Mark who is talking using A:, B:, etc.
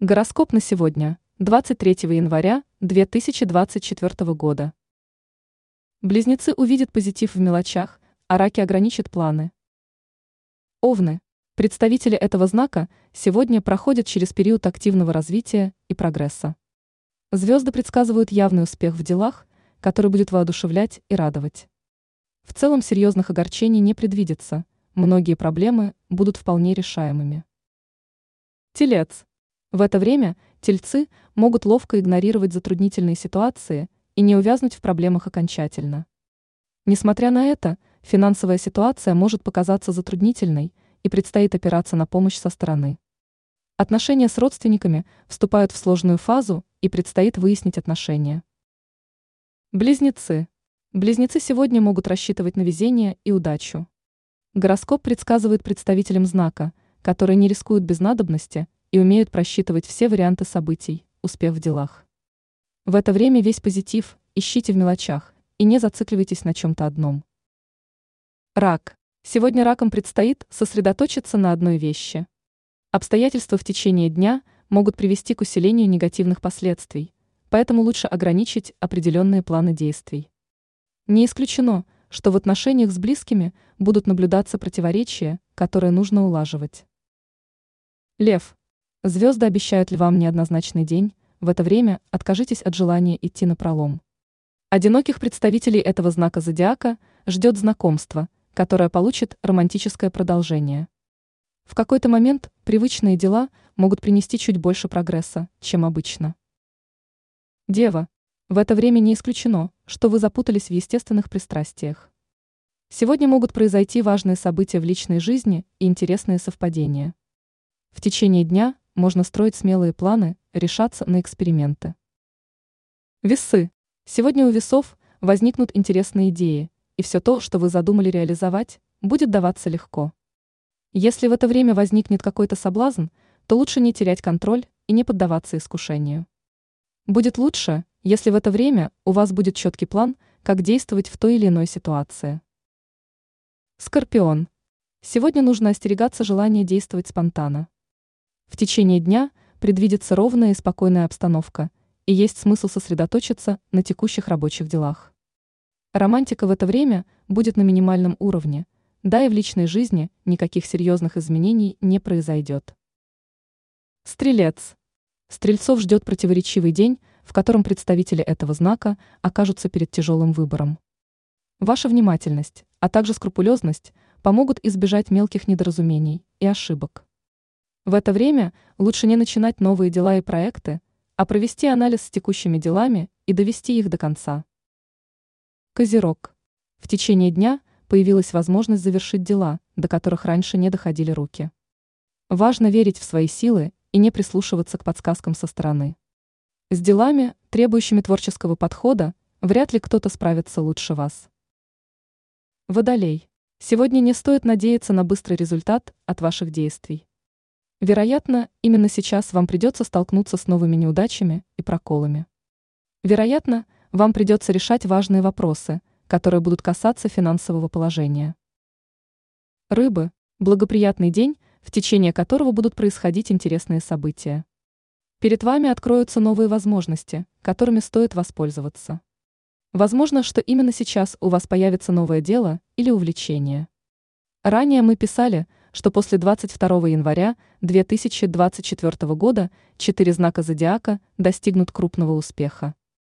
A: Гороскоп на сегодня, 23 января 2024 года. Близнецы увидят позитив в мелочах, а раки ограничат планы. Овны. Представители этого знака сегодня проходят через период активного развития и прогресса. Звезды предсказывают явный успех в делах, который будет воодушевлять и радовать. В целом серьезных огорчений не предвидится, многие проблемы будут вполне решаемыми. Телец. В это время тельцы могут ловко игнорировать затруднительные ситуации и не увязнуть в проблемах окончательно. Несмотря на это, финансовая ситуация может показаться затруднительной и предстоит опираться на помощь со стороны. Отношения с родственниками вступают в сложную фазу и предстоит выяснить отношения. Близнецы. Близнецы сегодня могут рассчитывать на везение и удачу. Гороскоп предсказывает представителям знака, которые не рискуют без надобности и умеют просчитывать все варианты событий, успев в делах. В это время весь позитив ищите в мелочах и не зацикливайтесь на чем-то одном. Рак. Сегодня ракам предстоит сосредоточиться на одной вещи. Обстоятельства в течение дня могут привести к усилению негативных последствий, поэтому лучше ограничить определенные планы действий. Не исключено, что в отношениях с близкими будут наблюдаться противоречия, которые нужно улаживать. Лев. Звезды обещают львам неоднозначный день, в это время откажитесь от желания идти на пролом. Одиноких представителей этого знака зодиака ждет знакомство, которое получит романтическое продолжение. В какой-то момент привычные дела могут принести чуть больше прогресса, чем обычно. Дева. В это время не исключено, что вы запутались в естественных пристрастиях. Сегодня могут произойти важные события в личной жизни и интересные совпадения. В течение дня можно строить смелые планы, решаться на эксперименты. Весы. Сегодня у весов возникнут интересные идеи, и все то, что вы задумали реализовать, будет даваться легко. Если в это время возникнет какой-то соблазн, то лучше не терять контроль и не поддаваться искушению. Будет лучше, если в это время у вас будет четкий план, как действовать в той или иной ситуации. Скорпион. Сегодня нужно остерегаться желания действовать спонтанно. В течение дня предвидится ровная и спокойная обстановка, и есть смысл сосредоточиться на текущих рабочих делах. Романтика в это время будет на минимальном уровне, да и в личной жизни никаких серьезных изменений не произойдет. Стрелец. Стрельцов ждет противоречивый день, в котором представители этого знака окажутся перед тяжелым выбором. Ваша внимательность, а также скрупулезность помогут избежать мелких недоразумений и ошибок. В это время лучше не начинать новые дела и проекты, а провести анализ с текущими делами и довести их до конца. Козерог. В течение дня появилась возможность завершить дела, до которых раньше не доходили руки. Важно верить в свои силы и не прислушиваться к подсказкам со стороны. С делами, требующими творческого подхода, вряд ли кто-то справится лучше вас. Водолей. Сегодня не стоит надеяться на быстрый результат от ваших действий. Вероятно, именно сейчас вам придется столкнуться с новыми неудачами и проколами. Вероятно, вам придется решать важные вопросы, которые будут касаться финансового положения. Рыбы – благоприятный день, в течение которого будут происходить интересные события. Перед вами откроются новые возможности, которыми стоит воспользоваться. Возможно, что именно сейчас у вас появится новое дело или увлечение. Ранее мы писали – что после 22 января 2024 года четыре знака зодиака достигнут крупного успеха.